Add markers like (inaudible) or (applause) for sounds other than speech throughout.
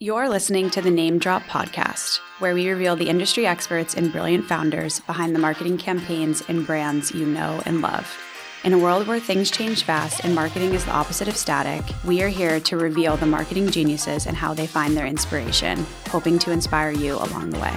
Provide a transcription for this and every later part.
You're listening to the Name Drop podcast, where we reveal the industry experts and brilliant founders behind the marketing campaigns and brands you know and love. In a world where things change fast and marketing is the opposite of static, we are here to reveal the marketing geniuses and how they find their inspiration, hoping to inspire you along the way.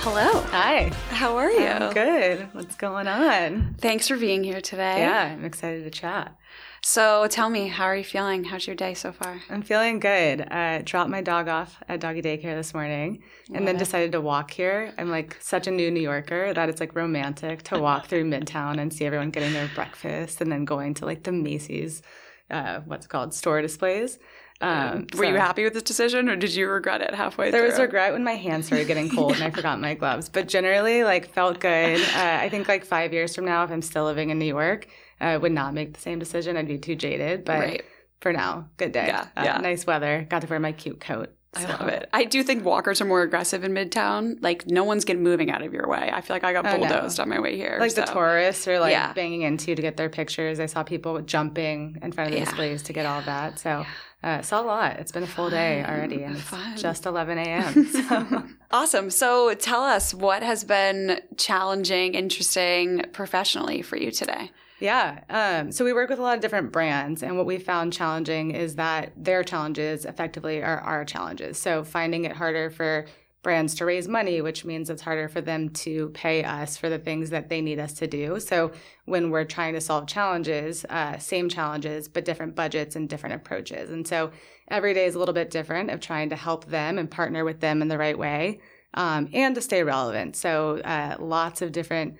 Hello. Hi. How are you? I'm good. What's going on? Thanks for being here today. Yeah, I'm excited to chat. So tell me, how are you feeling? How's your day so far? I'm feeling good. I dropped my dog off at doggy daycare this morning and then it. decided to walk here. I'm like such a new New Yorker that it's like romantic to walk through (laughs) Midtown and see everyone getting their breakfast and then going to like the Macy's, uh, what's called, store displays. Um, Were you happy with this decision or did you regret it halfway through? There through? was regret when my hands started getting (laughs) cold and I forgot my gloves, but generally, like, felt good. Uh, I think like five years from now, if I'm still living in New York, I would not make the same decision. I'd be too jaded. But Right. for now, good day. Yeah, Uh, yeah. Nice weather. Got to wear my cute coat. I love it. I do think walkers are more aggressive in Midtown. Like no one's getting moving out of your way. I feel like I got Oh, no. bulldozed on my way here. Like the tourists are like Yeah. banging into you to get their pictures. I saw people jumping in front of the Yeah. displays to get all that. So uh, saw a lot. It's been a full day already, and it's fun. just 11 a.m. (laughs) So. Awesome. So tell us what has been challenging, interesting professionally for you today. Yeah. Um, so we work with a lot of different brands, and what we found challenging is that their challenges effectively are our challenges. So finding it harder for brands to raise money, which means it's harder for them to pay us for the things that they need us to do. So when we're trying to solve challenges, uh, same challenges, but different budgets and different approaches. And so every day is a little bit different of trying to help them and partner with them in the right way um, and to stay relevant. So uh, lots of different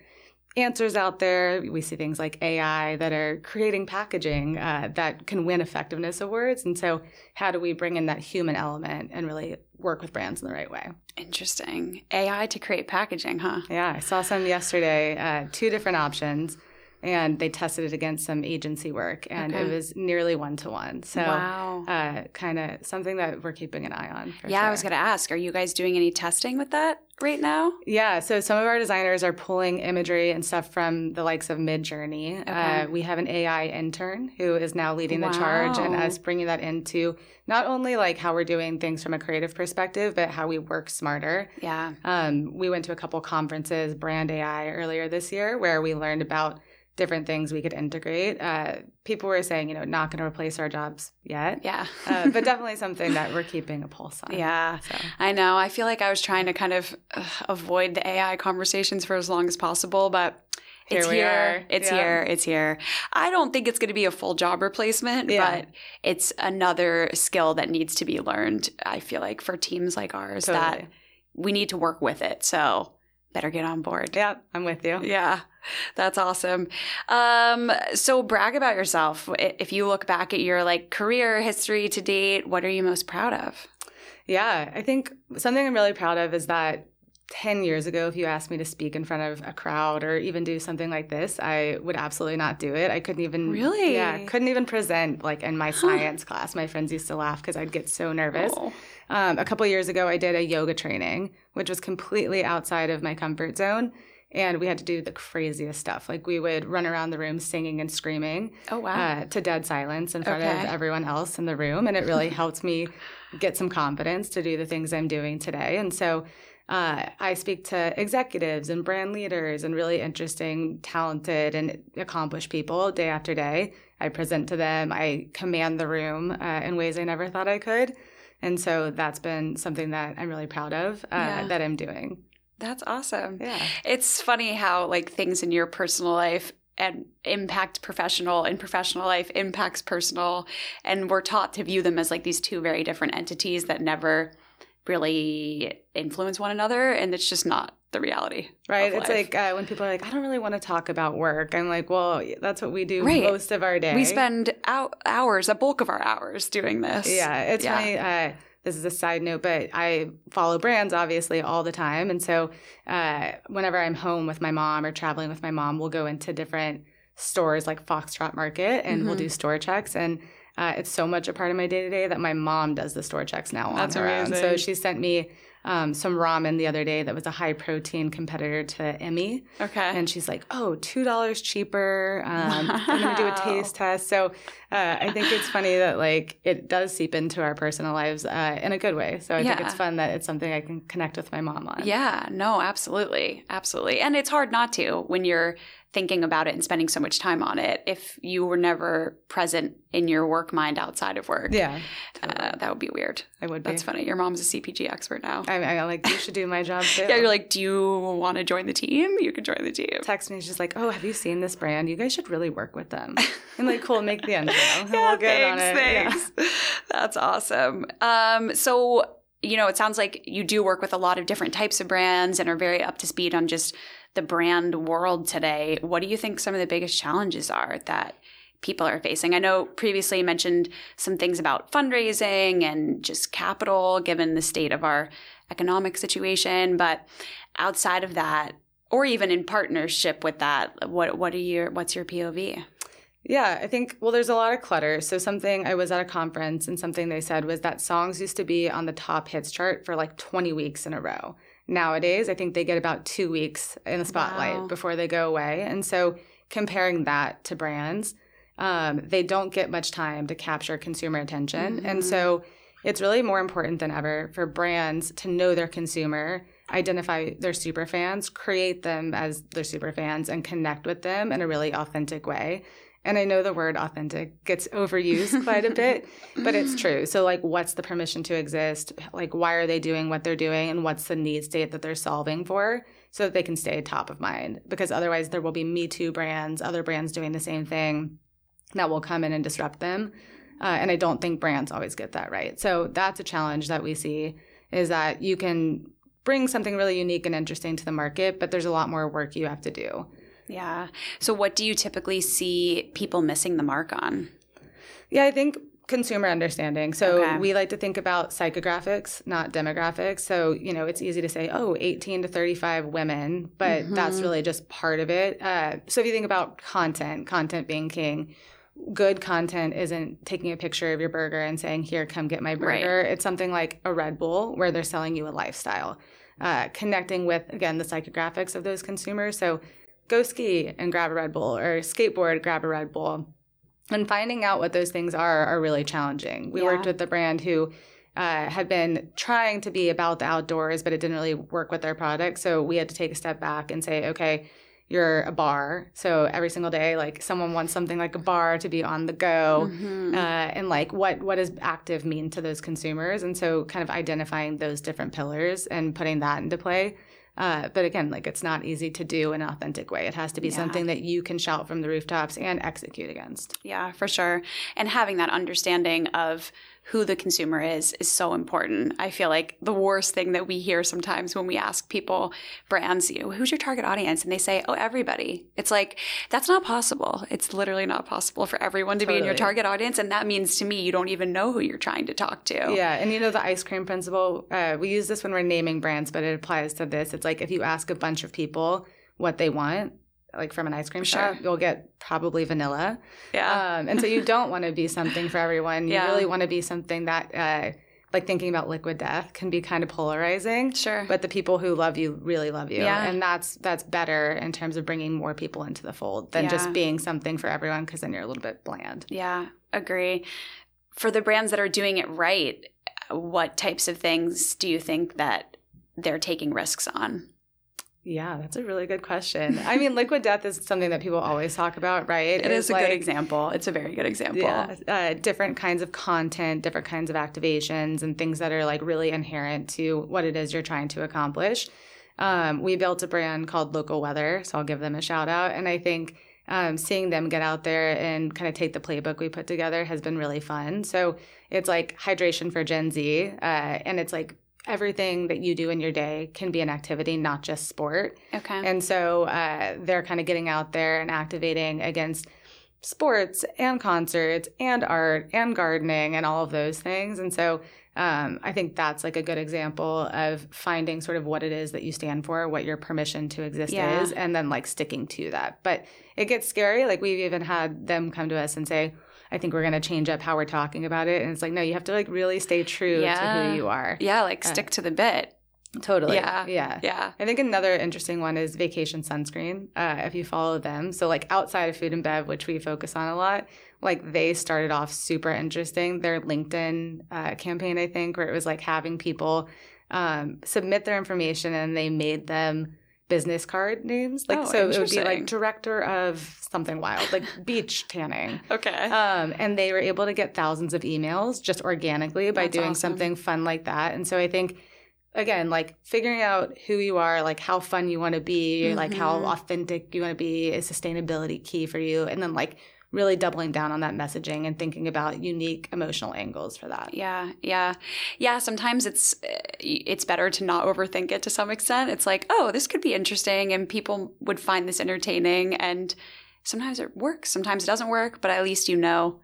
answers out there. We see things like AI that are creating packaging uh, that can win effectiveness awards. And so, how do we bring in that human element and really work with brands in the right way? Interesting. AI to create packaging, huh? Yeah, I saw some yesterday, uh, two different options. And they tested it against some agency work, and Okay. it was nearly one to one. So, wow. uh, kind of something that we're keeping an eye on. For yeah, I was going to ask, are you guys doing any testing with that right now? Yeah, so some of our designers are pulling imagery and stuff from the likes of Midjourney. Okay. Uh, we have an AI intern who is now leading the charge and us bringing that into not only like how we're doing things from a creative perspective, but how we work smarter. Yeah. Um, we went to a couple conferences, Brand AI, earlier this year, where we learned about different things we could integrate. Uh, people were saying, you know, not going to replace our jobs yet, Yeah. uh, but definitely something that we're keeping a pulse on. yeah. So. I know. I feel like I was trying to kind of uh, avoid the AI conversations for as long as possible, but Here it's we here. are. It's Yeah. here. It's here. I don't think it's going to be a full job replacement, Yeah. but it's another skill that needs to be learned. I feel like for teams like ours that we need to work with it. So better get on board. Yeah, I'm with you. Yeah, that's awesome. Um, so brag about yourself. If you look back at your like career history to date, what are you most proud of? Yeah, I think something I'm really proud of is that 10 years ago, if you asked me to speak in front of a crowd or even do something like this, I would absolutely not do it. I couldn't even Really? Yeah, couldn't even present like in my science class. My friends used to laugh because I'd get so nervous. Oh. Um, a couple years ago, I did a yoga training, which was completely outside of my comfort zone. And we had to do the craziest stuff. Like we would run around the room singing and screaming Oh wow. uh, to dead silence in front Okay. of everyone else in the room. And it really (laughs) helped me get some confidence to do the things I'm doing today. And so uh, I speak to executives and brand leaders and really interesting, talented, and accomplished people day after day. I present to them, I command the room uh, in ways I never thought I could. And so that's been something that I'm really proud of uh, Yeah. that I'm doing. That's awesome. Yeah. It's funny how like things in your personal life and impact professional and professional life impacts personal and we're taught to view them as like these two very different entities that never really influence one another and it's just not the reality. Right. It's life. like uh, when people are like, I don't really want to talk about work. I'm like, well, that's what we do Right. most of our day. we spend hou- hours, a bulk of our hours doing this. Yeah, it's Yeah. funny. Uh, this is a side note, but I follow brands obviously all the time, and so uh, whenever I'm home with my mom or traveling with my mom, we'll go into different stores like Foxtrot Market, and we'll Mhm. do store checks and. Uh, it's so much a part of my day to day that my mom does the store checks now on That's her own. So she sent me um, some ramen the other day that was a high protein competitor to immi. Okay. And she's like, oh, $2 cheaper. Um, I'm going to do a taste test. So uh, I think it's funny that like it does seep into our personal lives uh, in a good way. So I think it's fun that it's something I can connect with my mom on. Yeah, no, absolutely. Absolutely. And it's hard not to when you're thinking about it and spending so much time on it if you were never present in your work mind outside of work. Yeah. Uh, that would be weird. I would be. That's funny. Your mom's a CPG expert now. I, I like, you should do my job (laughs) too. Yeah, you're like, do you want to join the team? You can join the team. text me. She's like, "Oh, have you seen this brand? You guys should really work with them." I'm like, "Cool, make the intro. And Yeah, we'll on thanks. Yeah. thanks. (laughs) That's awesome. Um, so you know, it sounds like you do work with a lot of different types of brands and are very up to speed on just the brand world today. What do you think some of the biggest challenges are that people are facing? I know previously you mentioned some things about fundraising and just capital given the state of our economic situation, but outside of that, or even in partnership with that, what what are your what's your POV? Yeah, I think, well, there's a lot of clutter. So, something I was at a conference and something they said was that songs used to be on the top hits chart for like 20 weeks in a row. Nowadays, I think they get about two weeks in the spotlight Wow. before they go away. And so, comparing that to brands, um, they don't get much time to capture consumer attention. And Mhm. so, it's really more important than ever for brands to know their consumer, identify their super fans, create them as their super fans, and connect with them in a really authentic way. And I know the word authentic gets overused quite a bit, (laughs) but it's true. So, like, what's the permission to exist? Like, why are they doing what they're doing? And what's the need state that they're solving for so that they can stay top of mind? Because otherwise, there will be Me Too brands, other brands doing the same thing that will come in and disrupt them. Uh, and I don't think brands always get that right. So, that's a challenge that we see is that you can bring something really unique and interesting to the market, but there's a lot more work you have to do. Yeah. So, what do you typically see people missing the mark on? Yeah, I think consumer understanding. So Okay. we like to think about psychographics, not demographics. So, you know, it's easy to say, oh, 18 to 35 women, but that's Mhm. really just part of it. Uh, so if you think about content, content being king, good content isn't taking a picture of your burger and saying, here, come get my Right. burger. It's something like a Red Bull where they're selling you a lifestyle, uh, connecting with, again, the psychographics of those consumers. So go ski and grab a Red Bull or skateboard, grab a Red Bull. And finding out what those things are are really challenging. We Yeah. worked with the brand who uh, had been trying to be about the outdoors, but it didn't really work with their product. So we had to take a step back and say, okay, you're a bar. So every single day, like someone wants something like a bar to be on the go. Mhm. Uh, and like what what does active mean to those consumers and so kind of identifying those different pillars and putting that into play uh, but again like it's not easy to do in an authentic way it has to be Yeah. something that you can shout from the rooftops and execute against Yeah, for sure. And having that understanding of who the consumer is is so important. I feel like the worst thing that we hear sometimes when we ask people, brands, you know, who's your target audience? And they say, oh, everybody. It's like, that's not possible. It's literally not possible for everyone to be in your target audience. And that means to me, you don't even know who you're trying to talk to. yeah and you know the ice cream principle uh, we use this when we're naming brands but it applies to this it's like if you ask a bunch of people what they want like from an ice cream Sure. shop you'll get probably vanilla Yeah. Um, and so you (laughs) don't want to be something for everyone. You Yeah. really want to be something that, uh, like thinking about liquid death, can be kind of polarizing. sure. But the people who love you really love you, Yeah. and that's that's better in terms of bringing more people into the fold than Yeah. just being something for everyone because then you're a little bit bland. Yeah, agree. For the brands that are doing it right, what types of things do you think that they're taking risks on? Yeah, that's a really good question. I mean, liquid death is something that people always talk about, right? It is It's a good example. It's a very good example. Yeah, uh, different kinds of content, different kinds of activations, and things that are like really inherent to what it is you're trying to accomplish. Um, we built a brand called Local Weather, so I'll give them a shout out. And I think um, seeing them get out there and kind of take the playbook we put together has been really fun. So it's like hydration for Gen Z, uh, and it's like everything that you do in your day can be an activity, not just sport. Okay. And so uh, they're kind of getting out there and activating against sports and concerts and art and gardening and all of those things. And so um, I think that's like a good example of finding sort of what it is that you stand for, what your permission to exist Yeah. is, and then like sticking to that. But it gets scary. Like we've even had them come to us and say, I think we're going to change up how we're talking about it. And it's like, no, you have to like really stay true to who you are. yeah, like Uh, stick to the bit. Totally. Yeah. Yeah. Yeah. I think another interesting one is vacation sunscreen. Uh, if you follow them, so like outside of food and bev, which we focus on a lot, like they started off super interesting. Their LinkedIn uh, campaign, I think, where it was like having people um, submit their information and they made them business card names. Like Oh, so, it would be like director of something wild, like (laughs) beach tanning. Okay. Um, and they were able to get thousands of emails just organically by That's doing awesome. something fun like that. And so I think, again, like figuring out who you are, like how fun you want to be, like how Mhm. authentic you want to be, is sustainability key for you? And then like really doubling down on that messaging and thinking about unique emotional angles for that. Yeah, yeah, yeah. Sometimes it's it's better to not overthink it to some extent. It's like, oh, this could be interesting, and people would find this entertaining. And sometimes it works, sometimes it doesn't work, but at least you know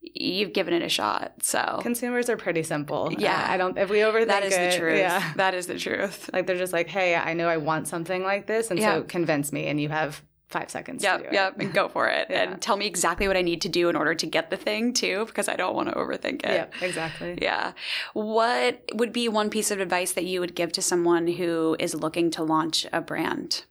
you've given it a shot. So Consumers are pretty simple. Yeah. Uh, I don't, if we overthink that is it, the truth. Yeah. That is the truth. Like they're just like, hey, I know I want something like this. And Yeah. so convince me. And you have five seconds to Yep, it. yep, and go for it, (laughs) Yeah. and tell me exactly what I need to do in order to get the thing too, because I don't want to overthink it. Yep, exactly. Yeah. What would be one piece of advice that you would give to someone who is looking to launch a brand?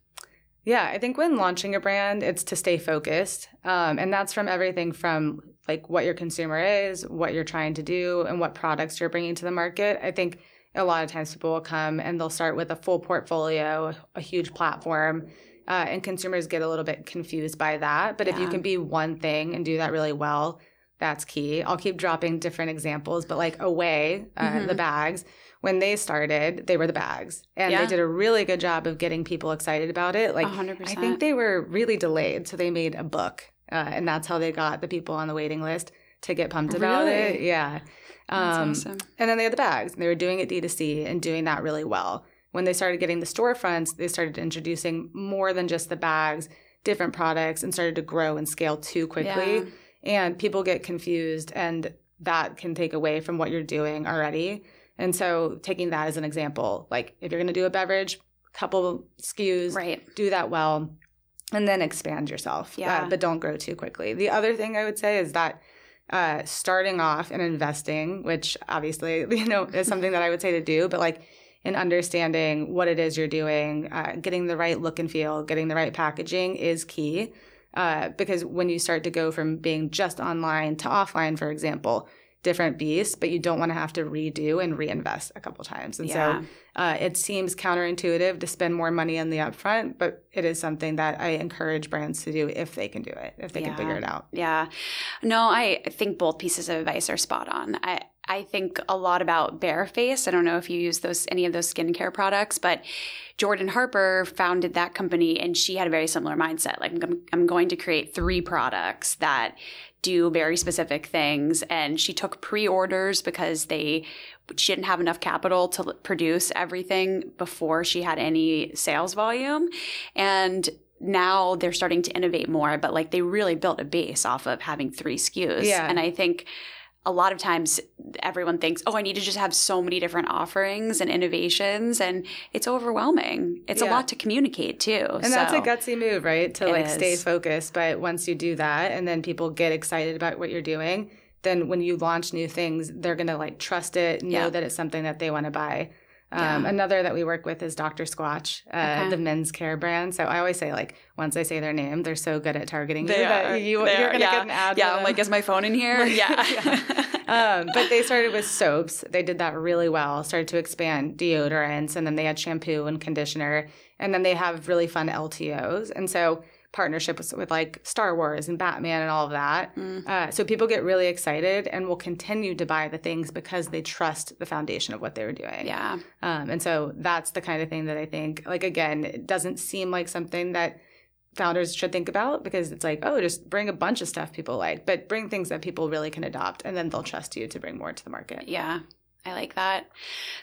Yeah, I think when launching a brand, it's to stay focused. Um, and that's from everything from like what your consumer is, what you're trying to do, and what products you're bringing to the market. I think a lot of times people will come and they'll start with a full portfolio, a huge platform, uh, and consumers get a little bit confused by that. But if you can be one thing and do that really well, that's key. I'll keep dropping different examples, but like Away, uh, Mhm. the bags, when they started, they were the bags. And Yeah. they did a really good job of getting people excited about it. Like, 100%. I think they were really delayed. So they made a book, uh, and that's how they got the people on the waiting list to get pumped about it. Really? Yeah. That's Um, awesome. And then they had the bags, and they were doing it D2C and doing that really well. When they started getting the storefronts, they started introducing more than just the bags, different products, and started to grow and scale too quickly. Yeah. And people get confused, and that can take away from what you're doing already. And so, taking that as an example, like if you're going to do a beverage, couple SKUs, Right. do that well, and then expand yourself. Yeah. Uh, but don't grow too quickly. The other thing I would say is that uh, starting off and investing, which obviously (laughs) you know is something that I would say to do, but like in understanding what it is you're doing, uh, getting the right look and feel, getting the right packaging is key. Uh, because when you start to go from being just online to offline, for example, different beasts, but you don't want to have to redo and reinvest a couple times. And Yeah. so uh, it seems counterintuitive to spend more money on the upfront, but it is something that I encourage brands to do if they can do it, if they Yeah. can figure it out. Yeah. No, I think both pieces of advice are spot on. I, I think a lot about Bareface. I don't know if you use those any of those skincare products, but Jordan Harper founded that company and she had a very similar mindset. Like I'm, I'm going to create three products that do very specific things and she took pre-orders because they she didn't have enough capital to produce everything before she had any sales volume and now they're starting to innovate more but like they really built a base off of having three SKUs Yeah. and I think a lot of times everyone thinks, oh, I need to just have so many different offerings and innovations, and it's overwhelming. It's a lot to communicate too. And that's a gutsy move, right? To It like stay focused. But once you do that and then people get excited about what you're doing, then when you launch new things, they're going to like trust it, know Yeah. that it's something that they want to buy. Um, Yeah. Another that we work with is Dr. Squatch, uh, Okay. the men's care brand. So I always say, like, once I say their name, they're so good at targeting They you that are. you, They you're going to Yeah. get an ad. yeah, I'm like, is my phone in here? (laughs) yeah. (laughs) um, but they started with soaps. They did that really well. Started to expand deodorants, and then they had shampoo and conditioner, and then they have really fun LTOs. And so partnerships with like Star Wars and Batman and all of that. Mm. Uh, so people get really excited and will continue to buy the things because they trust the foundation of what they were doing. yeah. Um, and so that's the kind of thing that I think, like, again, it doesn't seem like something that founders should think about because it's like, oh, just bring a bunch of stuff people like, but bring things that people really can adopt and then they'll trust you to bring more to the market. Yeah. I like that.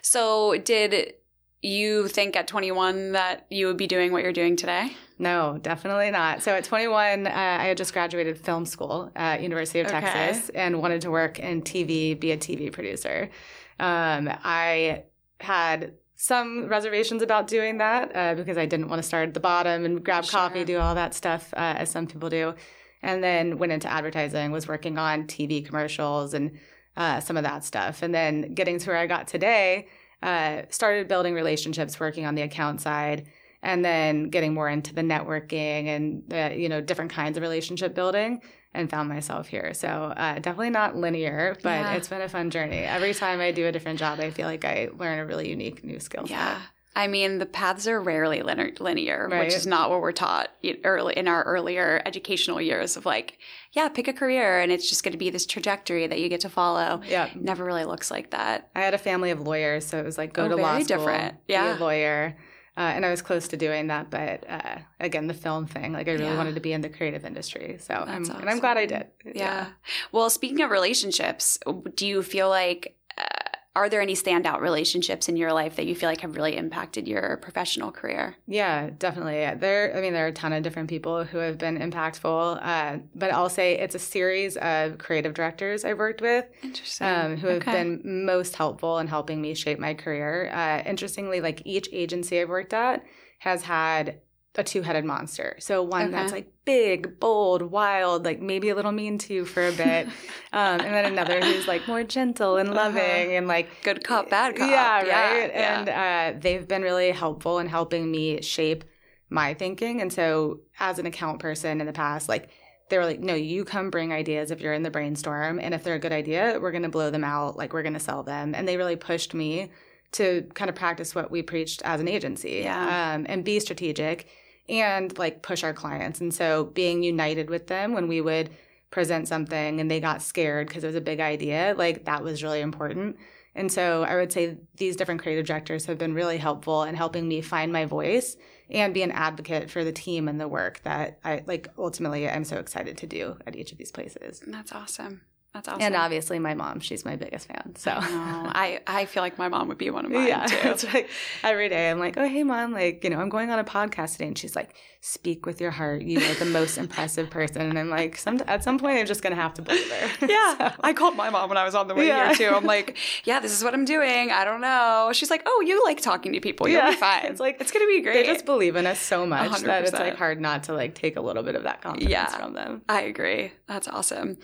So, did you think at 21 that you would be doing what you're doing today? No, definitely not. So at 21, uh, I had just graduated film school at University of Okay. Texas and wanted to work in TV, be a TV producer. Um, I had some reservations about doing that uh, because I didn't want to start at the bottom and grab Sure. coffee, do all that stuff uh, as some people do. And then went into advertising, was working on TV commercials and uh, some of that stuff. And then getting to where I got today, uh, started building relationships, working on the account side, and then getting more into the networking and the, you know different kinds of relationship building and found myself here. So uh, definitely not linear, but yeah. it's been a fun journey. Every time I do a different job, I feel like I learn a really unique new skill. Yeah. I mean, the paths are rarely linear, right. which is not what we're taught early in our earlier educational years of like, yeah, pick a career and it's just going to be this trajectory that you get to follow. Yeah. Never really looks like that. I had a family of lawyers, so it was like go oh, to law school, different. Yeah. be a lawyer. Uh, and I was close to doing that, but uh, again, the film thing, like I really yeah. wanted to be in the creative industry. So I'm, awesome. and I'm glad I did. Yeah. yeah. Well, speaking of relationships, do you feel like are there any standout relationships in your life that you feel like have really impacted your professional career? Yeah, definitely. There, I mean, there are a ton of different people who have been impactful, uh, but I'll say it's a series of creative directors I've worked with, um, who have been most helpful in helping me shape my career. Uh, interestingly, like each agency I've worked at has had a two-headed monster. So one okay. that's like big, bold, wild, like maybe a little mean to you for a bit, (laughs) um, and then another who's like more gentle and uh-huh. loving uh-huh. and like good cop, bad cop. Yeah, yeah right. Yeah. And uh, they've been really helpful in helping me shape my thinking. And so, as an account person in the past, like they were like, no, you come bring ideas if you're in the brainstorm, and if they're a good idea, we're gonna blow them out, like we're gonna sell them. And they really pushed me to kind of practice what we preached as an agency yeah. um, and be strategic and like push our clients. And so being united with them when we would present something and they got scared because it was a big idea, like that was really important. And so I would say these different creative directors have been really helpful in helping me find my voice and be an advocate for the team and the work that I like ultimately I'm so excited to do at each of these places. That's awesome. That's awesome. And obviously, my mom, she's my biggest fan. So (laughs) I, I, feel like my mom would be one of mine yeah, too. (laughs) It's like every day I'm like, oh, hey, mom, like, you know, I'm going on a podcast today. And she's like, speak with your heart. You are the most (laughs) impressive person. And I'm like, some, at some point, I'm just going to have to believe her. Yeah. so. I called my mom when I was on the way yeah. here too. I'm like, yeah, this is what I'm doing. I don't know. She's like, oh, you like talking to people. You'll yeah. be fine. It's like, it's going to be great. They just believe in us so much 100%. that it's like hard not to like take a little bit of that confidence yeah, from them. I agree. That's awesome.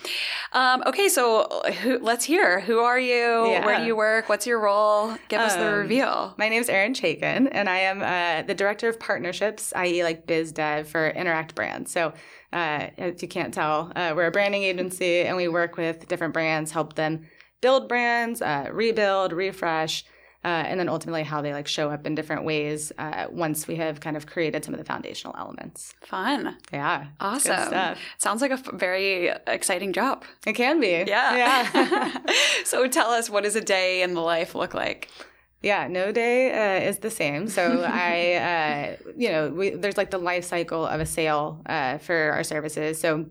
Um, okay. So who, let's hear. Who are you? Yeah. Where do you work? What's your role? Give us the um, reveal. My name is Erin Chaikin, and I am uh, the director of partnerships, i.e., like biz dev for Interact Brands. So, uh, if you can't tell, uh, we're a branding agency, and we work with different brands, help them build brands, uh, rebuild, refresh. Uh, and then ultimately how they like show up in different ways uh, once we have kind of created some of the foundational elements. Fun. Yeah. Awesome. Sounds like a f- very exciting job. It can be. Yeah. Yeah. (laughs) (laughs) so tell us, what does a day in the life look like? Yeah, no day uh, is the same. So (laughs) I, uh, you know, we, there's like the life cycle of a sale uh, for our services. So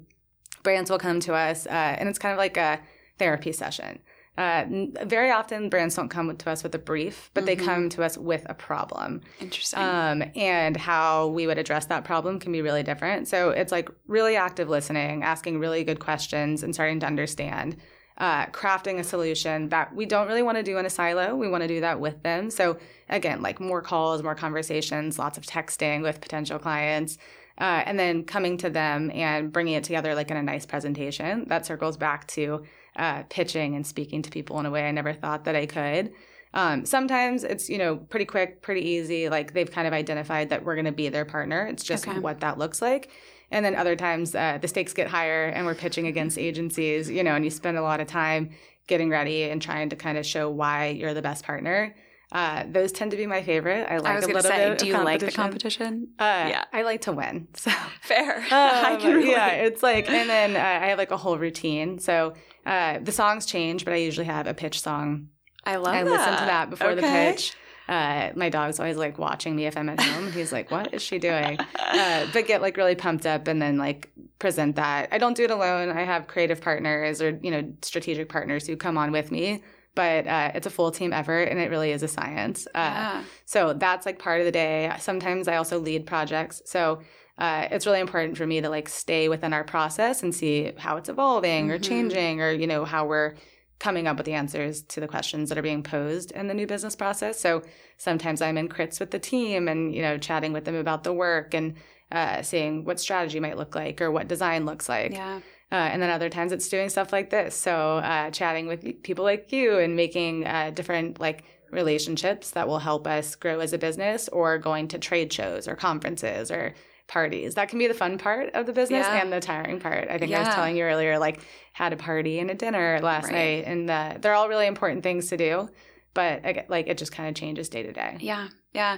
brands will come to us, uh, and it's kind of like a therapy session. Uh, very often, brands don't come to us with a brief, but mm-hmm. they come to us with a problem. Interesting. Um, and how we would address that problem can be really different. So it's like really active listening, asking really good questions, and starting to understand. Uh, crafting a solution that we don't really want to do in a silo. We want to do that with them. So again, like more calls, more conversations, lots of texting with potential clients, uh, and then coming to them and bringing it together like in a nice presentation. That circles back to uh, pitching and speaking to people in a way I never thought that I could. Um, sometimes it's you know pretty quick, pretty easy. Like they've kind of identified that we're going to be their partner. It's just okay. what that looks like. And then other times uh, the stakes get higher, and we're pitching against agencies. You know, and you spend a lot of time getting ready and trying to kind of show why you're the best partner. Uh, those tend to be my favorite. I like I was a little say, bit. Do you like the competition? Uh, yeah, I like to win. So fair. (laughs) Um, (laughs) I can relate. Yeah, it's like, and then uh, I have like a whole routine. So uh, the songs change, but I usually have a pitch song. I love. I that. listen to that before okay. the pitch. Uh, my dog's always like watching me if I'm at home. He's like, "What is she doing?" (laughs) Uh, but get like really pumped up and then like present that. I don't do it alone. I have creative partners or you know strategic partners who come on with me. But uh, it's a full team effort and it really is a science. Uh, yeah. So that's like part of the day. Sometimes I also lead projects. So uh, it's really important for me to like stay within our process and see how it's evolving mm-hmm. or changing or you know how we're coming up with the answers to the questions that are being posed in the new business process. So sometimes i'm in crits with the team and you know chatting with them about the work and uh, seeing what strategy might look like or what design looks like. Yeah. Uh, and then other times it's doing stuff like this. So uh, chatting with people like you and making uh, different like relationships that will help us grow as a business or going to trade shows or conferences or parties. That can be the fun part of the business Yeah. and the tiring part. I think I was telling you earlier, like had a party and a dinner last Right. night, and uh, they're all really important things to do. But I get- like it just kind of changes day to day. Yeah, yeah.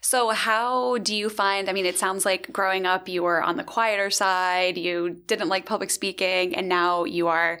So, how do you find? I mean, it sounds like growing up, you were on the quieter side, you didn't like public speaking, and now you are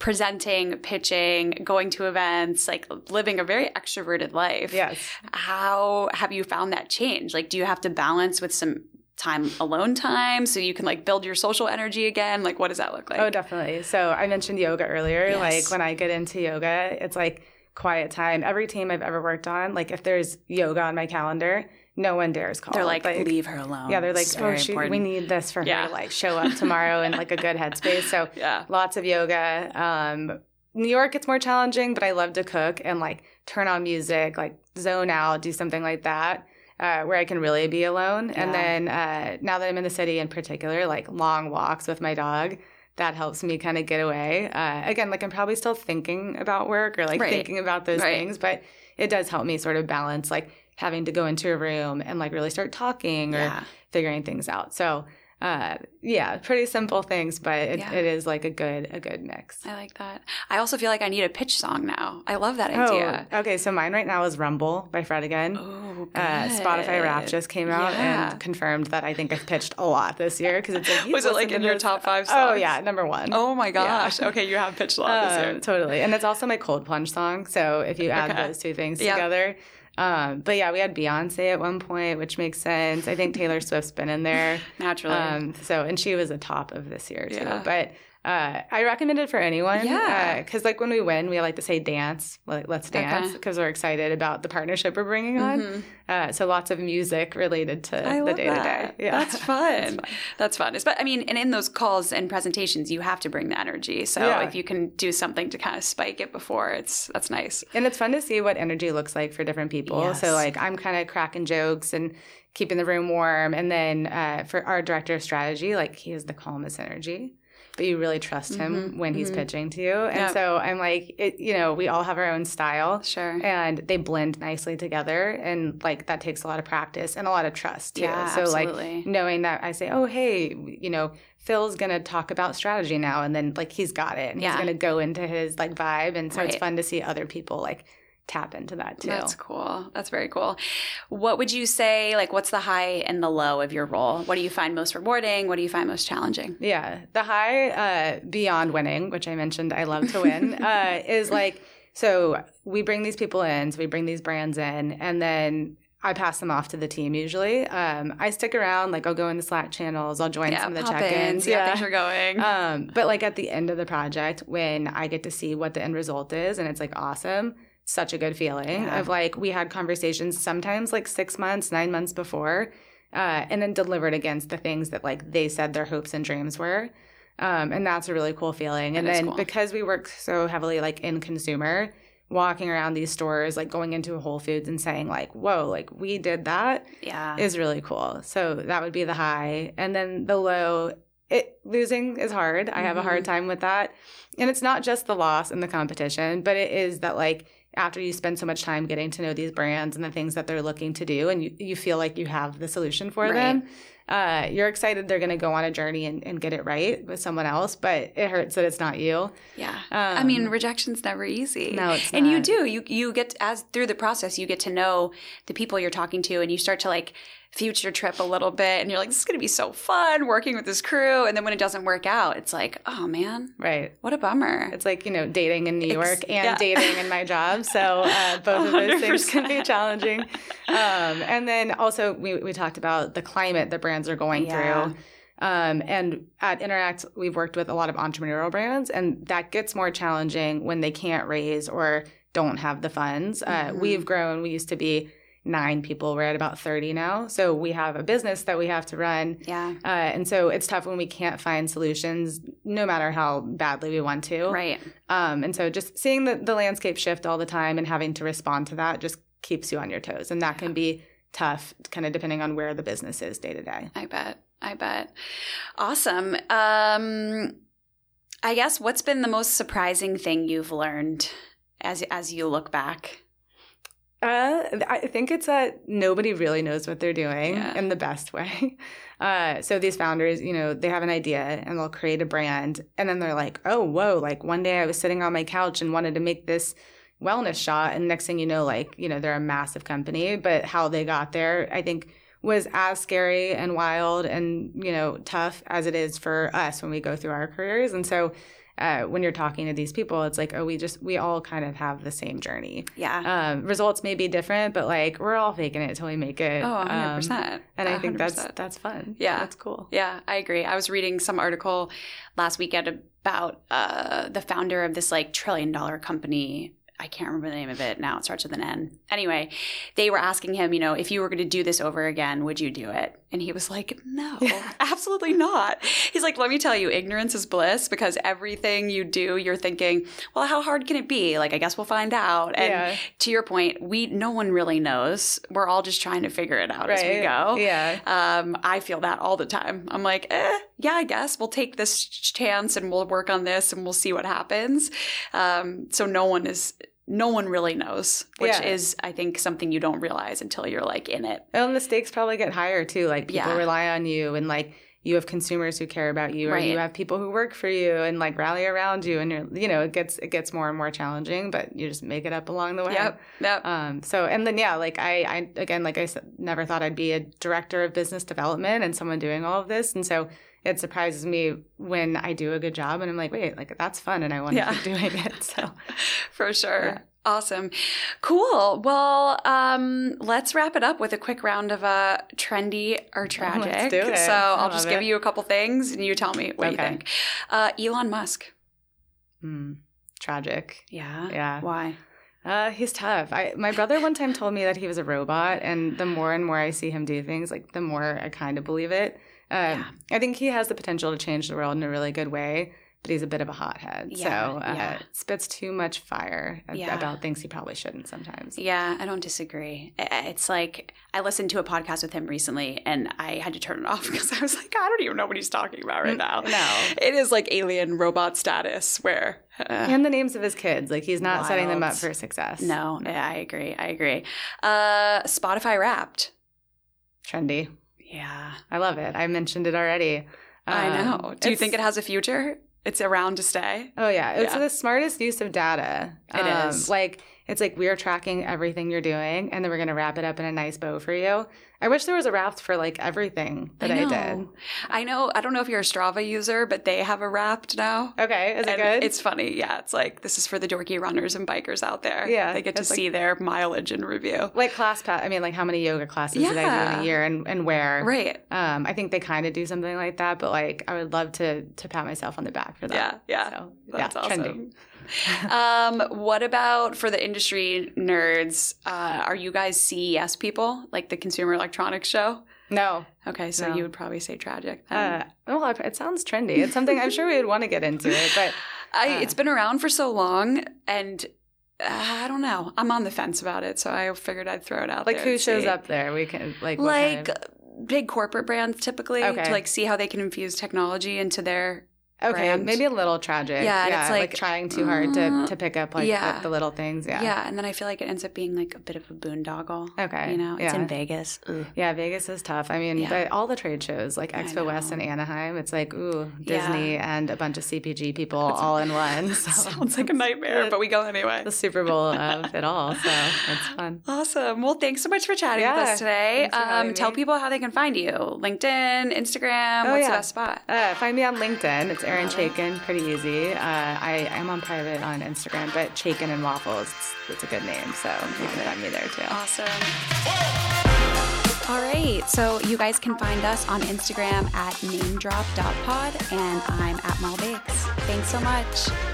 presenting, pitching, going to events, like living a very extroverted life. Yes. How have you found that change? Like, do you have to balance with some time alone time so you can like build your social energy again? Like, what does that look like? Oh, definitely. So I mentioned yoga earlier. Yes. Like when I get into yoga, it's like quiet time. Every team I've ever worked on, like if there's yoga on my calendar, no one dares call. They're like, leave her alone. Yeah, they're like, It's oh, she, we need this for Yeah. her to like show up tomorrow in like a good headspace. So (laughs) Yeah. lots of yoga. Um, New York, it's more challenging, but I love to cook and like turn on music, like zone out, do something like that. Uh, where I can really be alone. And then uh, now that I'm in the city in particular, like long walks with my dog, that helps me kind of get away. Uh, again, like I'm probably still thinking about work or like Right. thinking about those Right. things, but it does help me sort of balance like having to go into a room and like really start talking or Yeah. figuring things out. So uh, yeah, pretty simple things, but it, Yeah. it is like a good a good mix. I like that. I also feel like I need a pitch song now. I love that idea. Oh, okay. So mine right now is Rumble by Fred again. Oh, Uh, Spotify Rap just came out Yeah. and confirmed that I think I've pitched a lot this year because it's like (laughs) Was it, like, in your this- top five? songs? Oh yeah, number one. Oh my Yeah. gosh. Okay, you have pitched a lot this (laughs) Um, year. totally, and it's also my cold plunge song. So if you add Okay. those two things Yeah. together, um, but yeah, we had Beyonce at one point, which makes sense. I think Taylor Swift's been in there. (laughs) Naturally. Um, so, and she was a top of this year too. Yeah. But uh, I recommend it for anyone. Yeah. Because like when we win, we like to say dance, like let's dance, Okay. because we're excited about the partnership we're bringing on. Mhm. Uh, so lots of music related to I the day to day. Yeah. That's (laughs) fun. That's fun. But I mean, and in those calls and presentations, you have to bring the energy. So Yeah. if you can do something to kind of spike it before, it's that's nice. And it's fun to see what energy looks like for different people. Yes. So like I'm kind of cracking jokes and keeping the room warm. And then uh, for our director of strategy, like he has the calmest energy. But you really trust him Mhm, when he's mhm. pitching to you. And Yep. so I'm like, it, you know, we all have our own style. Sure. and they blend nicely together and like that takes a lot of practice and a lot of trust too Yeah, so absolutely. like knowing that i say oh hey you know phil's gonna talk about strategy now and then like he's got it and Yeah. he's gonna go into his like vibe and so it's fun to see other people like tap into that too That's cool. That's very cool. What would you say, like, what's the high and the low of your role? What do you find most rewarding? What do you find most challenging? Yeah, the high uh, beyond winning, which I mentioned I love to win, (laughs) uh, is like so we bring these people in, so we bring these brands in, and then I pass them off to the team. Usually, um, I stick around, like I'll go in the Slack channels, I'll join yeah, some of the check-ins, Yeah, see how things are going. um, but like at the end of the project, when I get to see what the end result is, and it's like awesome, such a good feeling Yeah. of like we had conversations sometimes like six months, nine months before, uh, and then delivered against the things that like they said their hopes and dreams were. Um, and that's a really cool feeling. and That then cool. because we work so heavily like in consumer, walking around these stores, like going into Whole Foods and saying like, "Whoa, like we did that," yeah. is really cool. So that would be the high. And then the low, it losing is hard. I have a hard time with that. And it's not just the loss in the competition, but it is that like after you spend so much time getting to know these brands and the things that they're looking to do and you, you feel like you have the solution for Right. them uh, you're excited they're going to go on a journey and, and get it right with someone else but it hurts that it's not you Yeah. I mean, Um, rejection's never easy. no it's and you do. You you get as through the process, you get to know the people you're talking to, and you start to like future trip a little bit, and you're like, this is gonna be so fun working with this crew. And then when it doesn't work out, it's like, oh man, right what a bummer. It's like, you know, dating in New York and yeah. dating in my job. So uh, (laughs) both of those things can be challenging. Um, and then also, we, we talked about the climate that brands are going Yeah. through. Um, and at Interact, we've worked with a lot of entrepreneurial brands, and that gets more challenging when they can't raise or don't have the funds. Uh, Mhm. We've grown. We used to be nine people. We're at about 30 now. So we have a business that we have to run. yeah. Uh, and so it's tough when we can't find solutions, no matter how badly we want to. Right. Um, and so just seeing the, the landscape shift all the time and having to respond to that just keeps you on your toes. And that can be tough, kind of depending on where the business is day to day. I bet. I bet. Awesome. Um, I guess what's been the most surprising thing you've learned as as you look back? Uh, I think it's that nobody really knows what they're doing Yeah. in the best (laughs) way. Uh, so these founders, you know, they have an idea and they'll create a brand, and then they're like, "Oh, whoa!" Like one day I was sitting on my couch and wanted to make this wellness shot, and next thing you know, like you know, they're a massive company. But how they got there, I think, was as scary and wild and you know tough as it is for us when we go through our careers. And so uh, when you're talking to these people, it's like, oh, we just we all kind of have the same journey. Yeah. Um, results may be different, but like we're all faking it until we make it. oh, 100%. Um, and I think that's that's fun. Yeah. that's cool. Yeah, I agree. I was reading some article last weekend about uh, the founder of this like trillion dollar company. I can't remember the name of it now. It starts with an N. Anyway, they were asking him, you know, if you were going to do this over again, would you do it? And he was like, no, (laughs) absolutely not. He's like, let me tell you, ignorance is bliss because everything you do, you're thinking, well, how hard can it be? Like, I guess we'll find out. And yeah, to your point, we no one really knows. We're all just trying to figure it out as we go. yeah, Um, I feel that all the time. I'm like, eh, yeah, I guess we'll take this chance and we'll work on this and we'll see what happens. Um, so no one is, no one really knows, which Yeah. is, I think, something you don't realize until you're like in it. and the stakes probably get higher too. Like people Yeah. rely on you, and like you have consumers who care about you, or you have people who work for you and like rally around you, and you're you know it gets it gets more and more challenging, but you just make it up along the way. Yep. Yep. Um, so and then yeah, like I, I again, like I said, never thought I'd be a director of business development and someone doing all of this, and so it surprises me when I do a good job, and I'm like, wait, like that's fun, and I want to Yeah. keep (laughs) doing it. So (laughs) For sure. Yeah. Awesome. Cool. Well, um, let's wrap it up with a quick round of uh, trendy or (laughs) tragic. do it. So I'll just give you a couple things and you tell me what you think. Uh, Elon Musk. hmm, tragic. Yeah. Yeah. Why? Uh, he's tough. I, my brother one time told me that he was a robot, and the more and more I see him do things, like the more I kind of believe it. Uh, Yeah. I think he has the potential to change the world in a really good way, but he's a bit of a hothead. Yeah, so uh, yeah. spits too much fire Yeah. about things he probably shouldn't sometimes. Yeah, I don't disagree. It's like I listened to a podcast with him recently and I had to turn it off (laughs) because I was like, I don't even know what he's talking about right now. No. It is like alien robot status where. uh, And the names of his kids. Like he's not setting them up for success. no, yeah, I agree. I agree. Uh, Spotify Wrapped. Trendy. Yeah, I love it. I mentioned it already. I Um, know. Do you think it has a future? It's around to stay. Oh yeah, it's Yeah. the smartest use of data. It um, is. Like it's like we're tracking everything you're doing, and then we're gonna wrap it up in a nice bow for you. I wish there was a wrap for like everything that I, know. did. I know. I don't know if you're a Strava user, but they have a Wrapped now. Okay, is it And good? It's funny. Yeah, it's like this is for the dorky runners and bikers out there. Yeah, they get to like- see their mileage and review. like class pass. I mean, like how many yoga classes did I do in a year, and and where? Right. Um, I think they kind of do something like that, but like I would love to to pat myself on the back for that. Yeah, yeah. So, That's yeah, awesome. trendy. (laughs) um, what about for the industry nerds? Uh, are you guys CES people, like the Consumer Electronics Show? No, Okay, so No. you would probably say tragic. uh, well, it sounds trendy. It's something I'm sure we would want to get into it, but (laughs) I, uh, it's been around for so long, and uh, I don't know. I'm on the fence about it, so I figured I'd throw it out like who shows see. up there? We can like Like kind of- big corporate brands, typically, Okay. to like see how they can infuse technology into their Okay, brand. maybe a little tragic. Yeah, and it's like, like, trying too hard to, uh, to pick up like yeah. the, the little things. Yeah. yeah. and then I feel like it ends up being like a bit of a boondoggle. Okay. You know, it's yeah. in Vegas. Yeah, Vegas is tough. I mean, Yeah. but all the trade shows like Expo West and Anaheim, it's like ooh, Yeah. Disney and a bunch of CPG people all in one. (laughs) So Sounds like a (laughs) nightmare, but we go anyway. the Super Bowl of it all. So it's (laughs) fun. Awesome. Well, thanks so much for chatting with us today. thanks for having Um, tell me. people how they can find you. LinkedIn, Instagram. Oh, what's the best spot? Uh, find me on LinkedIn. It's Love. Chaikin. Pretty easy. Uh, I am on private on Instagram, but Chaikin and Waffles, it's, it's a good name. So you can find me there too. Awesome. All right. So you guys can find us on Instagram at namedrop.pod and I'm at Malbakes. Thanks so much.